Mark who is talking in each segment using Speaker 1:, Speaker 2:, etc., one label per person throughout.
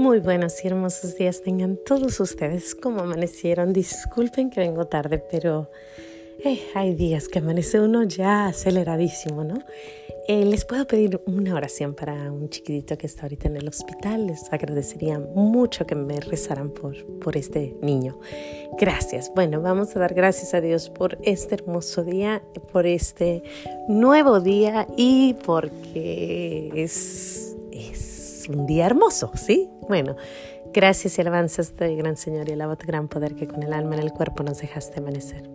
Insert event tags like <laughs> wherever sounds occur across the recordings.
Speaker 1: Muy buenos y hermosos días tengan todos ustedes. como amanecieron? Disculpen que vengo tarde, pero eh, hay días que amanece uno ya aceleradísimo, ¿no? Eh, les puedo pedir una oración para un chiquitito que está ahorita en el hospital. Les agradecería mucho que me rezaran por, por este niño. Gracias. Bueno, vamos a dar gracias a Dios por este hermoso día, por este nuevo día y porque es, es un día hermoso, ¿sí? Bueno, gracias y alabanzas de gran Señor y alabo tu gran poder que con el alma en el cuerpo nos dejaste amanecer.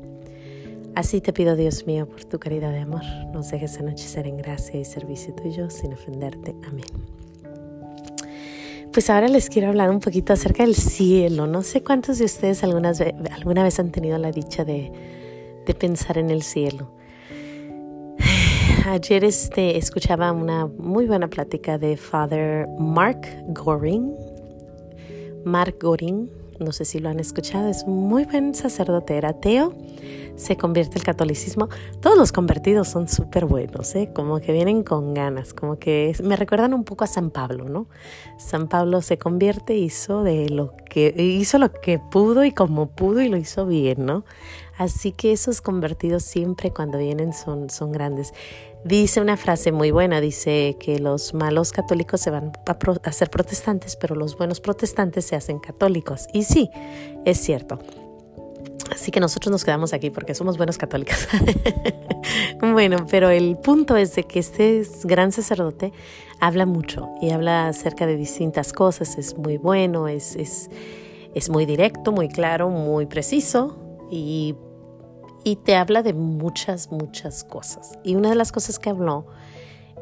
Speaker 1: Así te pido, Dios mío, por tu caridad de amor, nos dejes anochecer en gracia y servicio tuyo sin ofenderte. Amén. Pues ahora les quiero hablar un poquito acerca del cielo. No sé cuántos de ustedes algunas, alguna vez han tenido la dicha de, de pensar en el cielo. Ayer este, escuchaba una muy buena plática de Father Mark Goring. Mark Goring, no sé si lo han escuchado, es muy buen sacerdote, era ateo, se convierte al catolicismo. Todos los convertidos son súper buenos, ¿eh? como que vienen con ganas, como que me recuerdan un poco a San Pablo, ¿no? San Pablo se convierte, hizo de lo que hizo lo que pudo y como pudo y lo hizo bien, ¿no? Así que esos convertidos siempre cuando vienen son, son grandes. Dice una frase muy buena, dice que los malos católicos se van a, a ser protestantes, pero los buenos protestantes se hacen católicos. Y sí, es cierto. Así que nosotros nos quedamos aquí porque somos buenos católicos. <laughs> bueno, pero el punto es de que este gran sacerdote habla mucho y habla acerca de distintas cosas. Es muy bueno, es, es, es muy directo, muy claro, muy preciso y y te habla de muchas, muchas cosas. Y una de las cosas que habló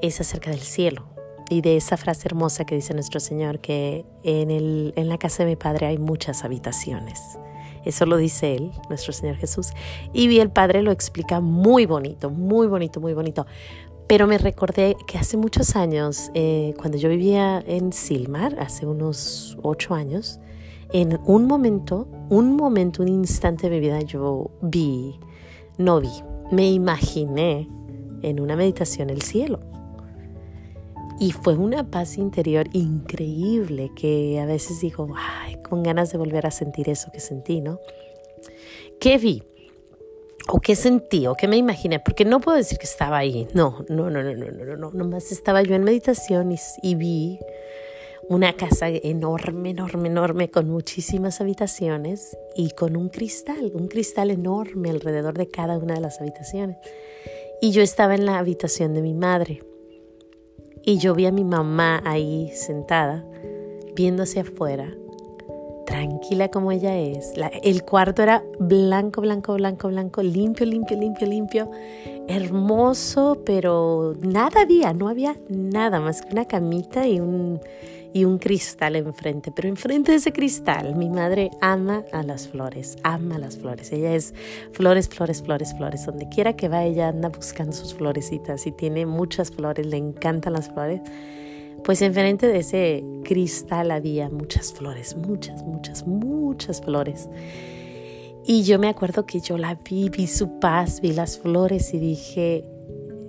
Speaker 1: es acerca del cielo y de esa frase hermosa que dice nuestro Señor, que en, el, en la casa de mi Padre hay muchas habitaciones. Eso lo dice Él, nuestro Señor Jesús. Y el Padre lo explica muy bonito, muy bonito, muy bonito. Pero me recordé que hace muchos años, eh, cuando yo vivía en Silmar, hace unos ocho años, en un momento, un momento, un instante de mi vida, yo vi no vi, me imaginé en una meditación el cielo. Y fue una paz interior increíble que a veces digo, ay, con ganas de volver a sentir eso que sentí, ¿no? ¿Qué vi? ¿O qué sentí? ¿O qué me imaginé? Porque no puedo decir que estaba ahí. No, no, no, no, no, no, no. no. Nomás estaba yo en meditación y, y vi una casa enorme, enorme, enorme, con muchísimas habitaciones y con un cristal, un cristal enorme alrededor de cada una de las habitaciones. Y yo estaba en la habitación de mi madre y yo vi a mi mamá ahí sentada, viendo hacia afuera, tranquila como ella es. el cuarto era blanco, blanco, blanco, blanco, limpio, limpio, limpio, limpio, hermoso, pero nada había, no había nada más que una camita y un y un cristal enfrente. Pero enfrente de ese cristal, mi madre ama a las flores, ama las flores. Ella es flores, flores, flores, flores. Donde quiera que va, ella anda buscando sus florecitas y tiene muchas flores, le encantan las flores. Pues enfrente de ese cristal había muchas flores, muchas, muchas, muchas flores. Y yo me acuerdo que yo la vi, vi su paz, vi las flores y dije,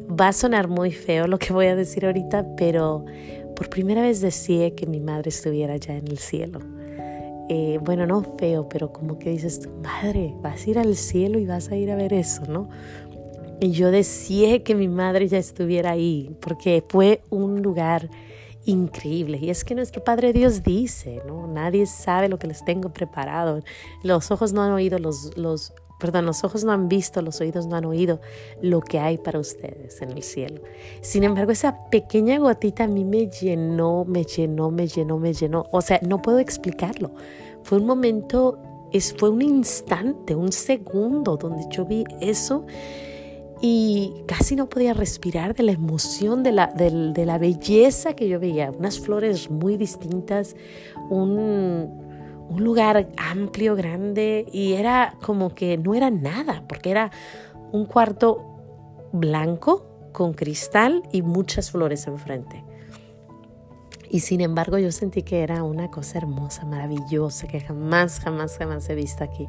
Speaker 1: va a sonar muy feo lo que voy a decir ahorita, pero por primera vez deseé que mi madre estuviera ya en el cielo. Eh, bueno, no feo, pero como que dices, madre, vas a ir al cielo y vas a ir a ver eso, ¿no? Y yo deseé que mi madre ya estuviera ahí, porque fue un lugar increíble. Y es que nuestro Padre Dios dice, ¿no? Nadie sabe lo que les tengo preparado. Los ojos no han oído los, los perdón, los ojos no han visto, los oídos no han oído lo que hay para ustedes en el cielo. Sin embargo, esa pequeña gotita a mí me llenó, me llenó, me llenó, me llenó. O sea, no puedo explicarlo. Fue un momento, es, fue un instante, un segundo donde yo vi eso y casi no podía respirar de la emoción, de la, de la belleza que yo veía. Unas flores muy distintas, un, un lugar amplio, grande, y era como que no era nada, porque era un cuarto blanco con cristal y muchas flores enfrente. Y sin embargo yo sentí que era una cosa hermosa, maravillosa, que jamás, jamás, jamás he visto aquí.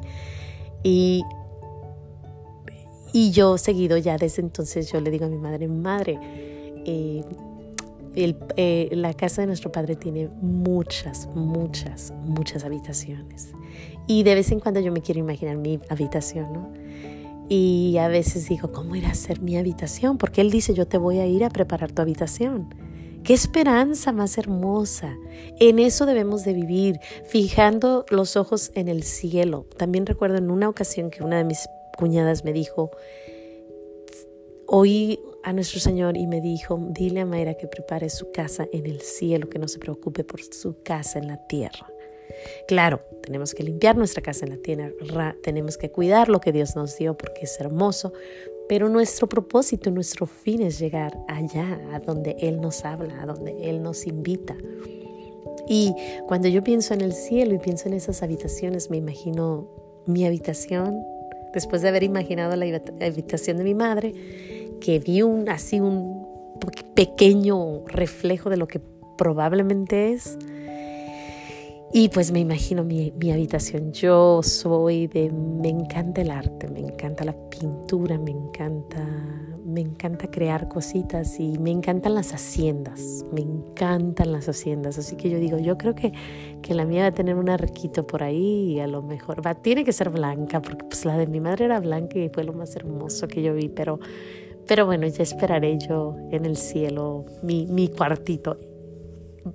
Speaker 1: Y, y yo seguido ya desde entonces yo le digo a mi madre, madre, eh, eh, la casa de nuestro padre tiene muchas, muchas, muchas habitaciones. Y de vez en cuando yo me quiero imaginar mi habitación, ¿no? Y a veces digo, ¿cómo irá a ser mi habitación? Porque él dice, yo te voy a ir a preparar tu habitación. Qué esperanza más hermosa. En eso debemos de vivir, fijando los ojos en el cielo. También recuerdo en una ocasión que una de mis cuñadas me dijo, oí a nuestro Señor y me dijo, dile a Mayra que prepare su casa en el cielo, que no se preocupe por su casa en la tierra. Claro, tenemos que limpiar nuestra casa en la tierra, tenemos que cuidar lo que Dios nos dio porque es hermoso, pero nuestro propósito, nuestro fin es llegar allá, a donde Él nos habla, a donde Él nos invita. Y cuando yo pienso en el cielo y pienso en esas habitaciones, me imagino mi habitación, después de haber imaginado la habitación de mi madre, que vi un, así un pequeño reflejo de lo que probablemente es. Y pues me imagino mi, mi, habitación. Yo soy de, me encanta el arte, me encanta la pintura, me encanta, me encanta crear cositas y me encantan las haciendas, me encantan las haciendas. Así que yo digo, yo creo que, que la mía va a tener un arquito por ahí y a lo mejor va, tiene que ser blanca, porque pues la de mi madre era blanca y fue lo más hermoso que yo vi, pero pero bueno, ya esperaré yo en el cielo mi, mi cuartito.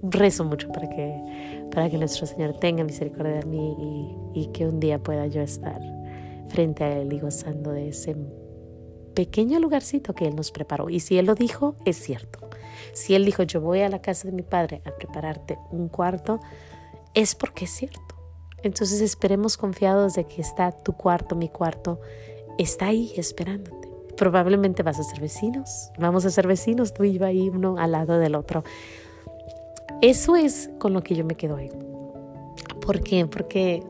Speaker 1: Rezo mucho para que, para que nuestro Señor tenga misericordia de mí y, y que un día pueda yo estar frente a Él y gozando de ese pequeño lugarcito que Él nos preparó. Y si Él lo dijo, es cierto. Si Él dijo, yo voy a la casa de mi Padre a prepararte un cuarto, es porque es cierto. Entonces esperemos confiados de que está tu cuarto, mi cuarto, está ahí esperándote probablemente vas a ser vecinos. Vamos a ser vecinos, tú y ahí uno al lado del otro. Eso es con lo que yo me quedo ahí. ¿Por qué? Porque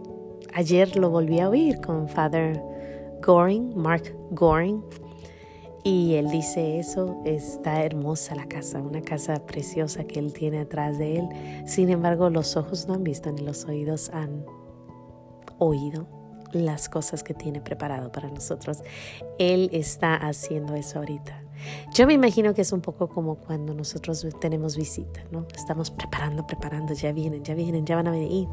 Speaker 1: ayer lo volví a oír con Father Goring, Mark Goring, y él dice eso, está hermosa la casa, una casa preciosa que él tiene atrás de él. Sin embargo, los ojos no han visto ni los oídos han oído las cosas que tiene preparado para nosotros. Él está haciendo eso ahorita. Yo me imagino que es un poco como cuando nosotros tenemos visita, ¿no? Estamos preparando, preparando, ya vienen, ya vienen, ya van a venir.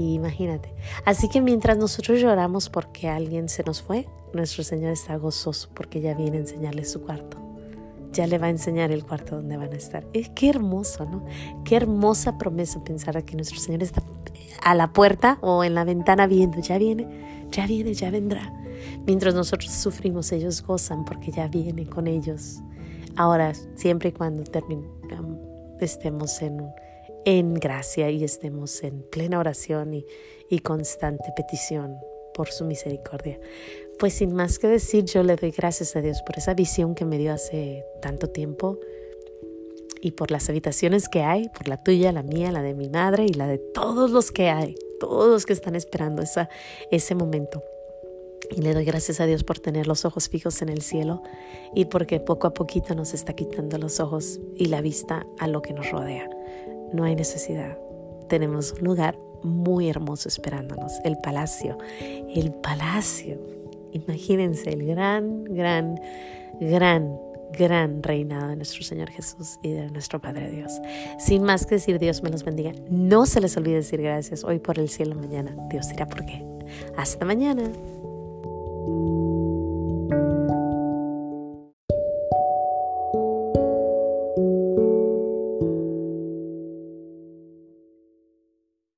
Speaker 1: Imagínate. Así que mientras nosotros lloramos porque alguien se nos fue, nuestro Señor está gozoso porque ya viene a enseñarle su cuarto. Ya le va a enseñar el cuarto donde van a estar. Es qué hermoso, ¿no? Qué hermosa promesa pensar que nuestro Señor está a la puerta o en la ventana viendo, ya viene, ya viene, ya vendrá. Mientras nosotros sufrimos, ellos gozan porque ya viene con ellos. Ahora, siempre y cuando estemos en, en gracia y estemos en plena oración y, constante petición por su misericordia. Pues sin más que decir, yo le doy gracias a Dios por esa visión que me dio hace tanto tiempo y por las habitaciones que hay, por la tuya, la mía, la de mi madre y la de todos los que hay, todos los que están esperando ese momento. Y le doy gracias a Dios por tener los ojos fijos en el cielo y porque poco a poquito nos está quitando los ojos y la vista a lo que nos rodea. No hay necesidad. Tenemos un lugar muy hermoso esperándonos, el palacio, el palacio. Imagínense el gran, gran, gran gran reinado de nuestro Señor Jesús y de nuestro Padre Dios. Sin más que decir, Dios me los bendiga. No se les olvide decir gracias hoy por el cielo, mañana. Dios dirá por qué. Hasta mañana.